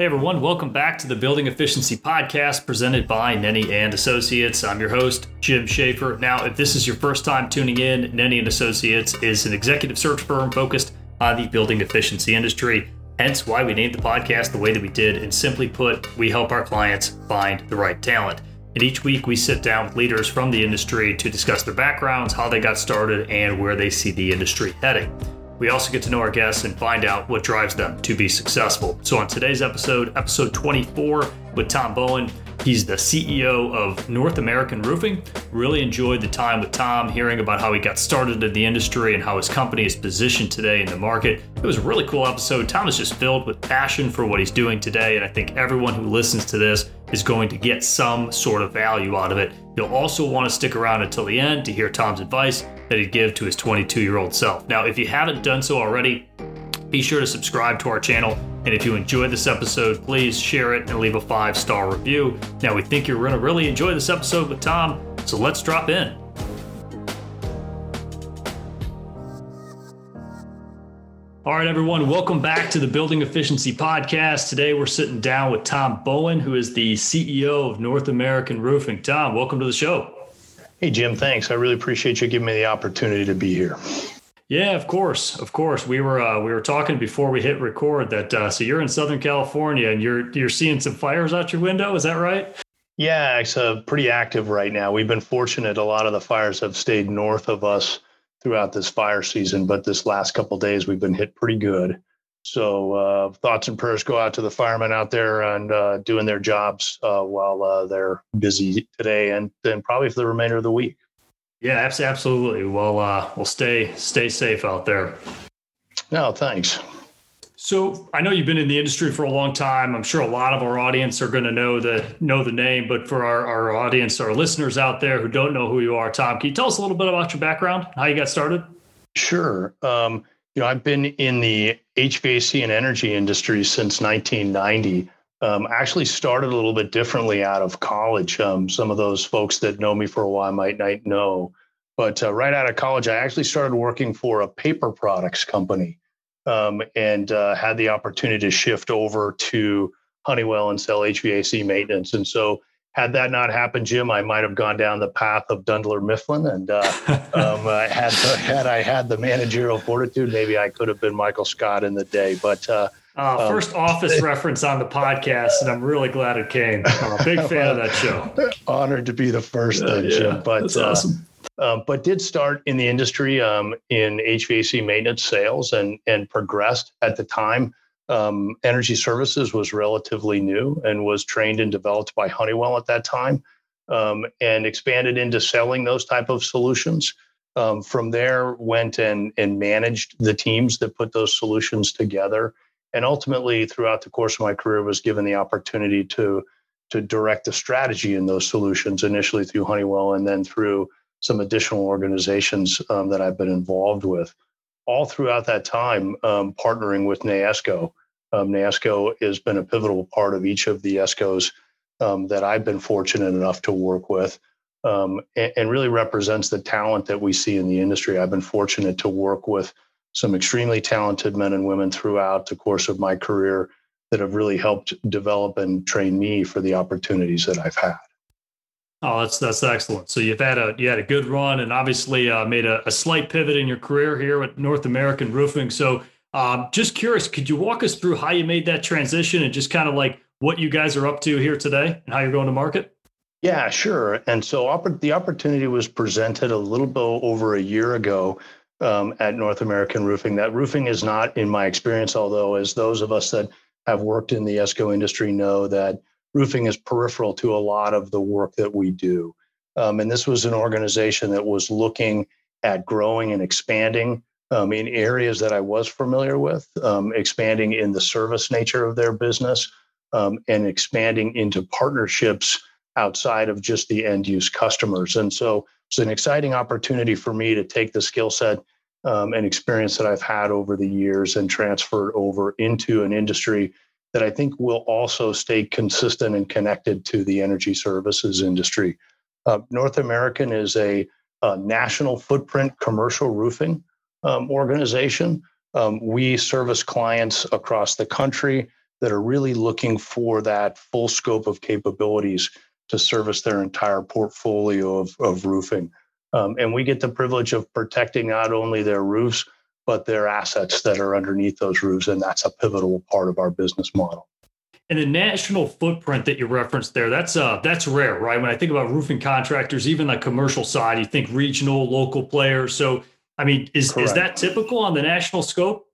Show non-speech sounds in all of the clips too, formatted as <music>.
Hey everyone, welcome back to the Building Efficiency Podcast presented by Nenni and Associates. I'm your host, Jim Schaefer. Now, if this is your first time tuning in, Nenni and Associates is an executive search firm focused on the building efficiency industry. Hence why we named the podcast the way that we did. And simply put, we help our clients find the right talent. And each week we sit down with leaders from the industry to discuss their backgrounds, how they got started, and where they see the industry heading. We also get to know our guests and find out what drives them to be successful. So, on today's episode, episode 24 with Tom Bowen, he's the CEO of North American Roofing. Really enjoyed the time with Tom, hearing about how he got started in the industry and how his company is positioned today in the market. It was a really cool episode. Tom is just filled with passion for what he's doing today, and I think everyone who listens to this is going to get some sort of value out of it. You'll also want to stick around until the end to hear Tom's advice that he'd give to his 22 year old self. Now, if you haven't done so already, be sure to subscribe to our channel. And if you enjoyed this episode, please share it and leave a five star review. Now, we think you're going to really enjoy this episode with Tom, so let's drop in. All right, everyone, welcome back to the Building Efficiency Podcast. Today we're sitting down with Tom Bowen, who is the CEO of North American Roofing. Tom, welcome to the show. Hey, Jim, thanks. I really appreciate you giving me the opportunity to be here. Yeah, of course, of course. We were uh, we were talking before we hit record that uh, so you're in Southern California and you're you're seeing some fires out your window. Is that right? Yeah, it's uh, pretty active right now. We've been fortunate; a lot of the fires have stayed north of us throughout this fire season, but this last couple days we've been hit pretty good. So uh, thoughts and prayers go out to the firemen out there and uh, doing their jobs uh, while uh, they're busy today and then probably for the remainder of the week. Yeah, absolutely. Well, uh, we'll stay stay safe out there. No, thanks. So I know you've been in the industry for a long time. I'm sure a lot of our audience are going to know the know the name, but for our, our audience, our listeners out there who don't know who you are, Tom, can you tell us a little bit about your background, how you got started? Sure. Um, you know, I've been in the HVAC and energy industry since 1990. Um, actually started a little bit differently out of college. Um, some of those folks that know me for a while might not know. But uh, right out of college, I actually started working for a paper products company um, and uh, had the opportunity to shift over to Honeywell and sell HVAC maintenance. And so had that not happened, Jim, I might have gone down the path of Dunder Mifflin. And uh, <laughs> um, uh, had had I had the managerial fortitude, maybe I could have been Michael Scott in the day. But uh, uh, first um, office <laughs> reference on the podcast, and I'm really glad it came. I'm a big <laughs> fan well, of that show. Honored to be the first, then, yeah, Jim. But that's uh. But did start in the industry um, in HVAC maintenance sales and and progressed at the time um, energy services was relatively new and was trained and developed by Honeywell at that time, um, and expanded into selling those type of solutions. Um, from there, went and and managed the teams that put those solutions together, and ultimately, throughout the course of my career, was given the opportunity to to direct the strategy in those solutions. Initially through Honeywell, and then through some additional organizations um, that I've been involved with all throughout that time um, partnering with NAESCO um, NAESCO has been a pivotal part of each of the ESCOs um, that I've been fortunate enough to work with um, and, and, really represents the talent that we see in the industry. I've been fortunate to work with some extremely talented men and women throughout the course of my career that have really helped develop and train me for the opportunities that I've had. Oh, that's that's excellent. So you've had a you had a good run, and obviously uh, made a, a, slight pivot in your career here at North American Roofing. So um, just curious, could you walk us through how you made that transition and just kind of like what you guys are up to here today and how you're going to market? Yeah, sure. And so opp- the opportunity was presented a little bit over a year ago um, at North American Roofing. That roofing is not, in my experience, although as those of us that have worked in the ESCO industry know that roofing is peripheral to a lot of the work that we do. Um, and this was an organization that was looking at growing and expanding um, in areas that I was familiar with, um, expanding in the service nature of their business, um, and expanding into partnerships outside of just the end use customers. And so it's an exciting opportunity for me to take the skill set um, and experience that I've had over the years and transfer it over into an industry that I think will also stay consistent and connected to the energy services industry. Uh, North American is a, a national footprint commercial roofing um, organization. Um, we service clients across the country. that are really looking for that full scope of capabilities to service their entire portfolio of, of roofing. Um, and we get the privilege of protecting not only their roofs, but their assets that are underneath those roofs. And that's a pivotal part of our business model. And the national footprint that you referenced there, that's uh that's rare, right? When I think about roofing contractors, even the commercial side, you think regional, local players. So I mean, is, is that typical on the national scope?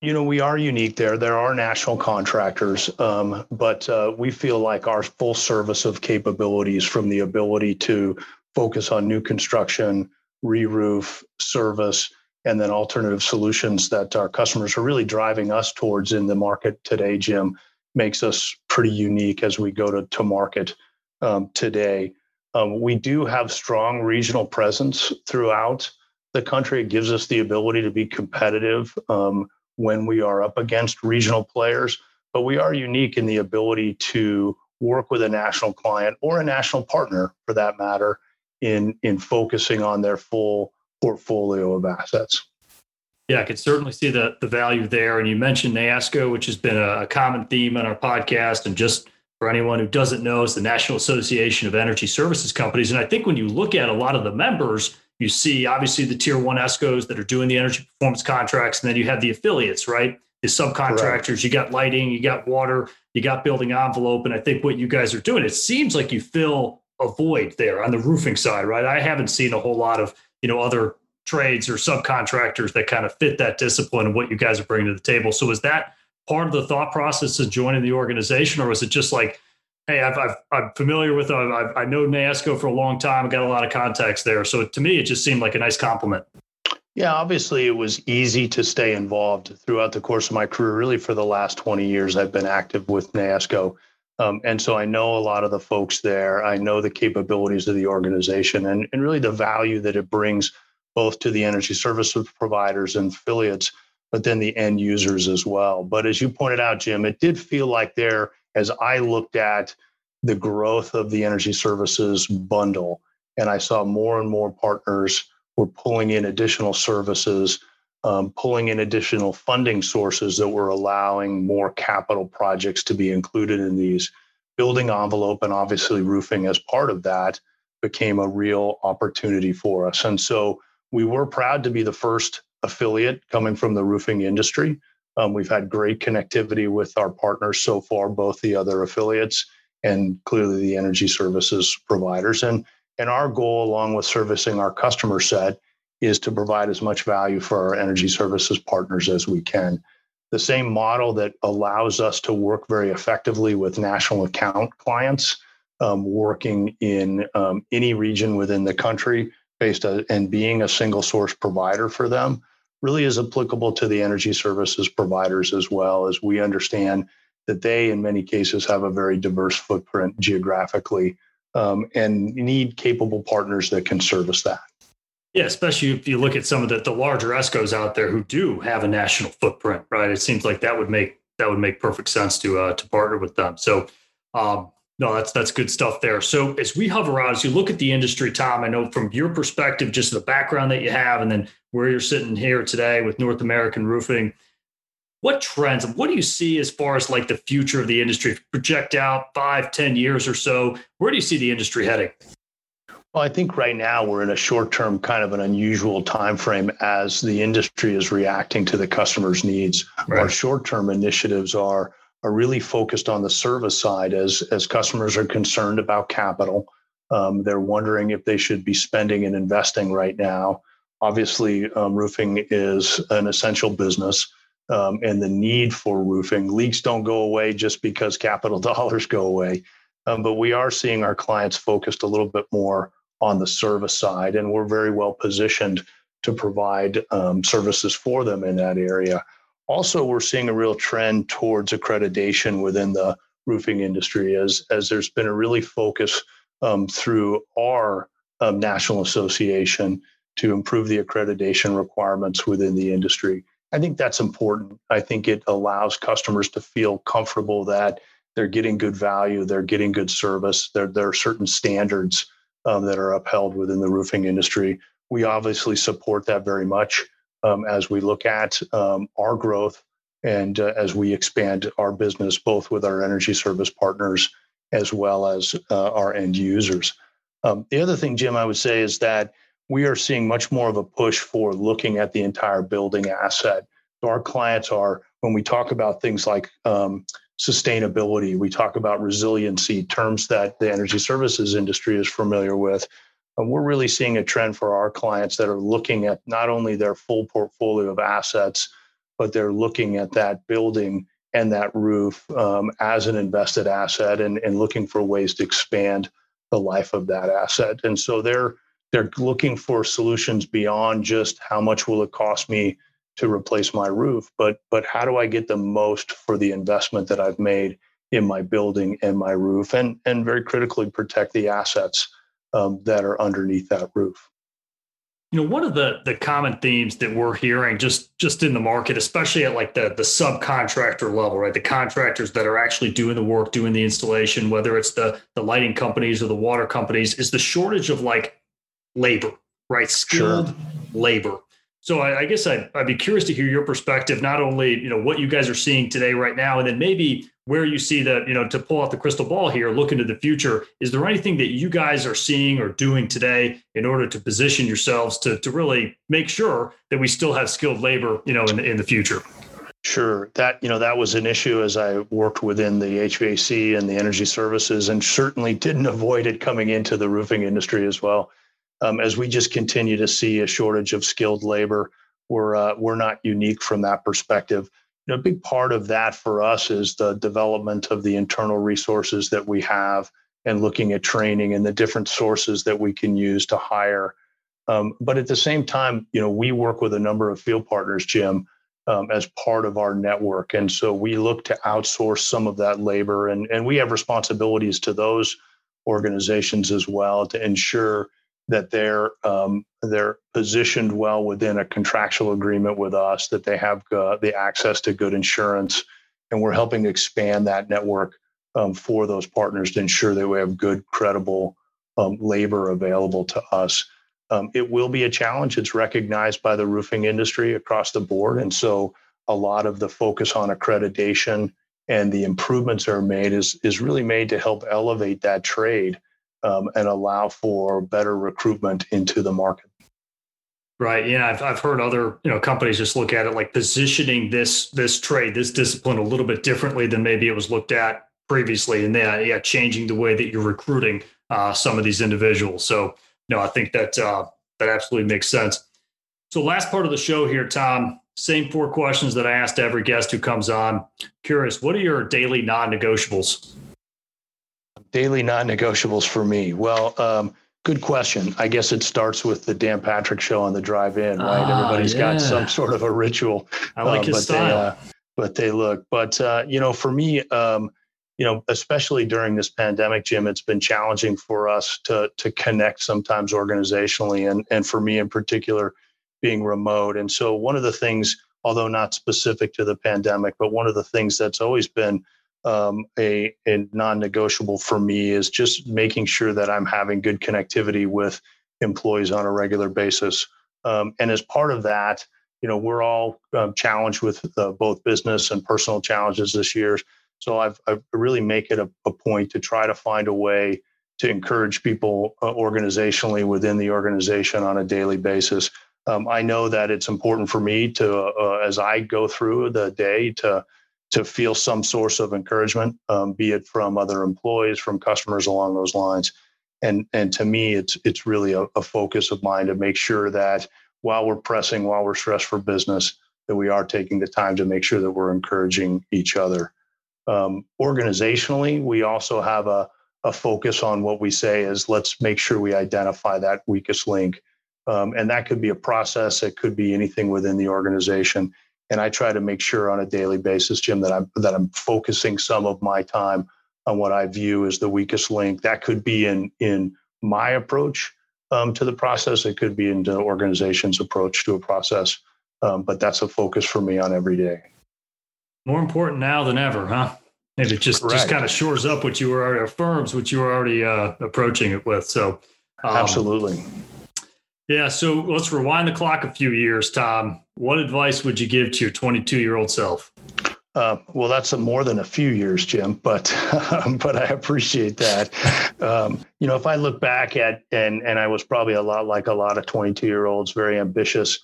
You know, we are unique there. There are national contractors, um, but uh, we feel like our full service of capabilities from the ability to focus on new construction, re roof, service, and then alternative solutions that our customers are really driving us towards in the market today, Jim, makes us pretty unique as we go to, to market um, today. Um, we do have strong regional presence throughout the country. It gives us the ability to be competitive um, when we are up against regional players, but we are unique in the ability to work with a national client or a national partner for that matter in, in focusing on their full portfolio of assets. Yeah, I could certainly see the the value there. And you mentioned NAESCO, which has been a, a common theme on our podcast. And just for anyone who doesn't know, it's the National Association of Energy Services Companies. And I think when you look at a lot of the members, you see obviously the tier one ESCOs that are doing the energy performance contracts, and then you have the affiliates, right? The subcontractors, Correct. you got lighting, you got water, you got building envelope. And I think what you guys are doing, it seems like you fill a void there on the roofing side, right? I haven't seen a whole lot of, you know, other trades or subcontractors that kind of fit that discipline and what you guys are bringing to the table. So is that part of the thought process of joining the organization, or was it just like hey, I've, i am familiar with, I've, I know NAESCO for a long time. I got a lot of contacts there. So to me, it just seemed like a nice compliment. Yeah, obviously, it was easy to stay involved throughout the course of my career. Really, for the last 20 years, I've been active with NAESCO. Um, and so I know a lot of the folks there. I know the capabilities of the organization and, and really the value that it brings both to the energy service providers and affiliates, but then the end users as well. But as you pointed out, Jim, it did feel like there as I looked at the growth of the energy services bundle, and I saw more and more partners were pulling in additional services, um, pulling in additional funding sources that were allowing more capital projects to be included in these. Building envelope and obviously roofing as part of that became a real opportunity for us. And so we were proud to be the first affiliate coming from the roofing industry um, we've had great connectivity with our partners so far, both the other affiliates and clearly the energy services providers. And, and our goal, along with servicing our customer set, is to provide as much value for our energy services partners as we can. The same model that allows us to work very effectively with national account clients, um, working in um, any region within the country based on, and being a single source provider for them really is applicable to the energy services providers as well as we understand that they in many cases have a very diverse footprint geographically um, and need capable partners that can service that yeah especially if you look at some of the, the larger escos out there who do have a national footprint right it seems like that would make that would make perfect sense to uh, to partner with them so um, no, that's that's good stuff there. So as we hover out, as you look at the industry, Tom, I know from your perspective, just the background that you have, and then where you're sitting here today with North American Roofing, what trends, what do you see as far as like the future of the industry? Project out five, ten years or so, where do you see the industry heading? Well, I think right now we're in a short-term kind of an unusual time frame as the industry is reacting to the customer's needs. Right. Our short-term initiatives are are really focused on the service side as as customers are concerned about capital. Um, they're wondering if they should be spending and investing right now. Obviously, um, roofing is an essential business, um, and the need for roofing leaks don't go away just because capital <laughs> dollars go away. Um, but we are seeing our clients focused a little bit more on the service side, and we're very well positioned to provide um, services for them in that area. Also, we're seeing a real trend towards accreditation within the roofing industry as, as there's been a really focus um, through our um, national association to improve the accreditation requirements within the industry. I think that's important. I think it allows customers to feel comfortable that they're getting good value, they're getting good service, there, there are certain standards um, that are upheld within the roofing industry. We obviously support that very much um, as we look at um, our growth and uh, as we expand our business both with our energy service partners as well as uh, our end users. Um, the other thing, Jim, I would say is that we are seeing much more of a push for looking at the entire building asset. So our clients are, when we talk about things like um, sustainability, we talk about resiliency, terms that the energy services industry is familiar with. And we're really seeing a trend for our clients that are looking at not only their full portfolio of assets, but they're looking at that building and that roof um, as an invested asset and, and looking for ways to expand the life of that asset. And so they're they're looking for solutions beyond just how much will it cost me to replace my roof, but but how do I get the most for the investment that I've made in my building and my roof, and and very critically protect the assets um, that are underneath that roof. You know, one of the the common themes that we're hearing just just in the market, especially at like the the subcontractor level, right? The contractors that are actually doing the work, doing the installation, whether it's the the lighting companies or the water companies, is the shortage of like labor, right? Skilled sure. labor. So I, I guess I'd, I'd, be curious to hear your perspective, not only you know what you guys are seeing today, right now, and then maybe where you see that you know to pull out the crystal ball here, look into the future. Is there anything that you guys are seeing or doing today in order to position yourselves to to really make sure that we still have skilled labor, you know, in in the future? Sure. That you know that was an issue as I worked within the HVAC and the energy services, and certainly didn't <laughs> avoid it coming into the roofing industry as well um, as we just continue to see a shortage of skilled labor, we're uh, we're not unique from that perspective. You know, a big part of that for us is the development of the internal resources that we have and looking at training and the different sources that we can use to hire. Um, but at the same time, you know, we work with a number of field partners, Jim, um, as part of our network, and so we look to outsource some of that labor, and and we have responsibilities to those organizations as well to ensure that they're um, they're positioned well within a contractual agreement with us, that they have uh, the access to good insurance, and we're helping expand that network um, for those partners to ensure that we have good, credible um, labor available to us. Um, it will be a challenge. It's recognized by the roofing industry across the board, and so a lot of the focus on accreditation and the improvements that are made is is really made to help elevate that trade um, and allow for better recruitment into the market. Right. Yeah, I've I've heard other you know companies just look at it like positioning this this trade this discipline a little bit differently than maybe it was looked at previously, and then yeah, changing the way that you're recruiting uh, some of these individuals. So no, I think that uh, that absolutely makes sense. So last part of the show here, Tom. Same four questions that I asked every guest who comes on. Curious, what are your daily non-negotiables? Daily non-negotiables for me. Well, um, good question. I guess it starts with the Dan Patrick show on the drive-in, right? Ah, Everybody's yeah. got some sort of a ritual. I like uh, his but style. They, uh, but they look. But uh, you know, for me, um, you know, especially during this pandemic, Jim, it's been challenging for us to to connect sometimes organizationally, and and for me in particular, being remote. And so one of the things, although not specific to the pandemic, but one of the things that's always been um, a, a non-negotiable for me is just making sure that I'm having good connectivity with employees on a regular basis. Um, and as part of that, you know, we're all um, challenged with uh, both business and personal challenges this year. So I've, I've really make it a, a, point to try to find a way to encourage people uh, organizationally within the organization on a daily basis. Um, I know that it's important for me to, uh, as I go through the day, to to feel some source of encouragement, um, be it from other employees, from customers along those lines. And and to me, it's it's really a, a focus of mine to make sure that while we're pressing, while we're stressed for business, that we are taking the time to make sure that we're encouraging each other. Um, organizationally, we also have a, a focus on what we say is let's make sure we identify that weakest link. Um, and that could be a process, it could be anything within the organization and I try to make sure on a daily basis, Jim, that I'm that I'm focusing some of my time on what I view as the weakest link. That could be in in my approach um, to the process. It could be in the organization's approach to a process. Um, but that's a focus for me on every day. More important now than ever, huh? Maybe it just Correct. just kind of shores up what you were already affirms what you were already uh, approaching it with. So um, absolutely. Yeah. So let's rewind the clock a few years, Tom. What advice would you give to your 22 year old self? Uh, well, that's more than a few years, Jim, but <laughs> but I appreciate that. Um, you know, if I look back at and and I was probably a lot like a lot of 22 year olds, very ambitious.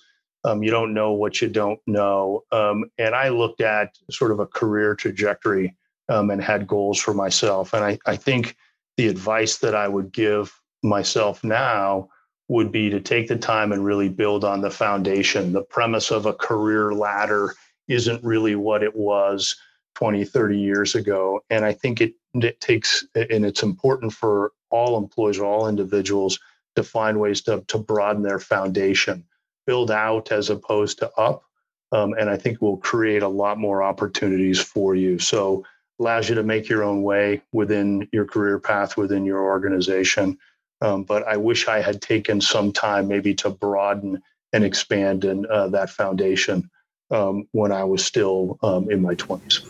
Um, you don't know what you don't know, um, and I looked at sort of a career trajectory um, and had goals for myself. And I I think the advice that I would give myself now would be to take the time and really build on the foundation. The premise of a career ladder isn't really what it was 20, 30 years ago. And I think it, it takes, and it's important for all employees or all individuals to find ways to, to broaden their foundation, build out as opposed to up. Um, and I think will create a lot more opportunities for you. So allows you to make your own way within your career path within your organization. Um, but I wish I had taken some time maybe to broaden and expand in uh, that foundation um, when I was still um, in my 20s.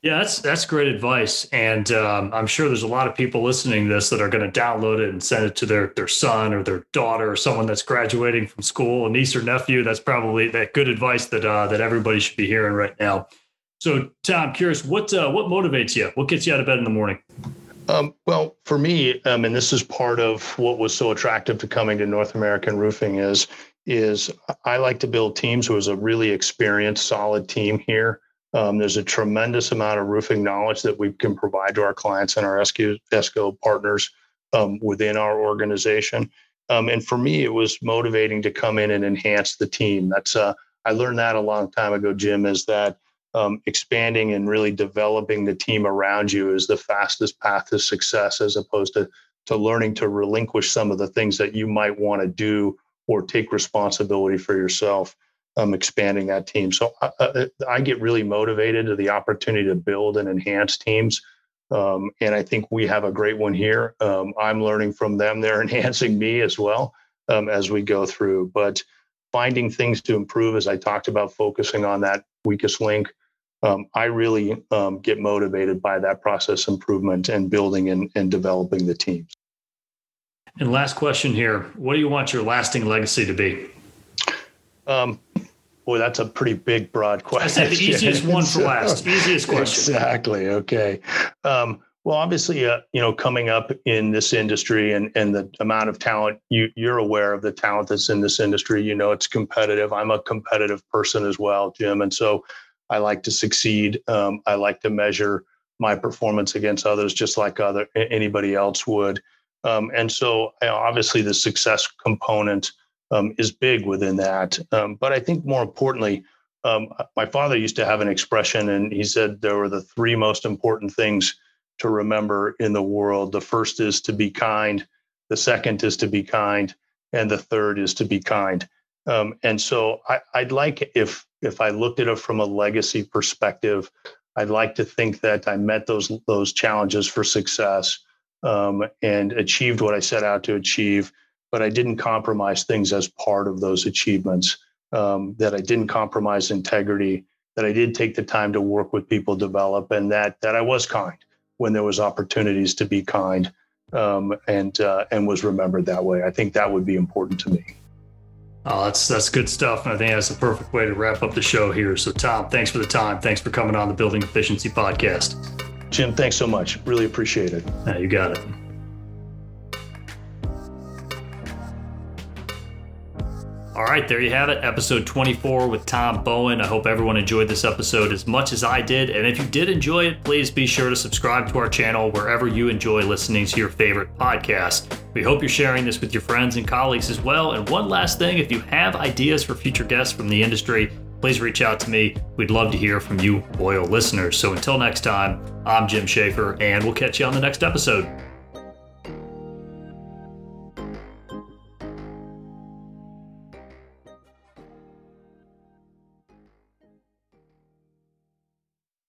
Yeah, that's that's great advice, and um, I'm sure there's a lot of people listening to this that are going to download it and send it to their their son or their daughter or someone that's graduating from school, a niece or nephew. That's probably that good advice that uh, that everybody should be hearing right now. So, Tom, curious what uh, what motivates you? What gets you out of bed in the morning? Um, well, for me, um, and this is part of what was so attractive to coming to North American Roofing is is I like to build teams who is a really experienced, solid team here. Um, there's a tremendous amount of roofing knowledge that we can provide to our clients and our ESCO, ESCO partners um, within our organization. Um, and for me, it was motivating to come in and enhance the team. That's uh, I learned that a long time ago, Jim. Is that um, expanding and really developing the team around you is the fastest path to success, as opposed to to learning to relinquish some of the things that you might want to do or take responsibility for yourself um, expanding that team. So I, I, I, get really motivated to the opportunity to build and enhance teams um, and i think we have a great one here. Um, i'm learning from them. They're <laughs> enhancing me as well um, as we go through. But finding things to improve as i talked about focusing on that weakest link um, i really um, get motivated by that process improvement and building and, and developing the teams and last question here: What do you want your lasting legacy to be? Um, boy, that's a pretty big, broad question. I said the easiest one for <laughs> last. Easiest question. Exactly. Okay. Um, well, obviously, uh, you know, coming up in this industry and and the amount of talent you you're aware of the talent that's in this industry. You know, it's competitive. I'm a competitive person as well, Jim, and so I like to succeed. Um, I like to measure my performance against others, just like other anybody else would. Um, and so, obviously, the success component um, is big within that. Um, but I think more importantly, um, my father used to have an expression, and he said there were the three most important things to remember in the world. The first is to be kind, the second is to be kind, and the third is to be kind. Um, and so, I, I'd like if if I looked at it from a legacy perspective, I'd like to think that I met those those challenges for success um, and achieved what I set out to achieve. But I didn't compromise things as part of those achievements. Um, that I didn't compromise integrity. That I did take the time to work with people, develop, and that that I was kind when there was opportunities to be kind, um, and uh, and was remembered that way. I think that would be important to me. Oh, that's that's good stuff, and I think that's the perfect way to wrap up the show here. So, Tom, thanks for the time. Thanks for coming on the Building Efficiency Podcast. Jim, thanks so much. Really appreciate it. Yeah, you got it. All right, there you have it. Episode 24 with Tom Bowen. I hope everyone enjoyed this episode as much as I did. And if you did enjoy it, please be sure to subscribe to our channel wherever you enjoy listening to your favorite podcast. We hope you're sharing this with your friends and colleagues as well. And one last thing if you have ideas for future guests from the industry, please reach out to me. We'd love to hear from you, loyal listeners. So until next time, I'm Jim Schaefer, and we'll catch you on the next episode.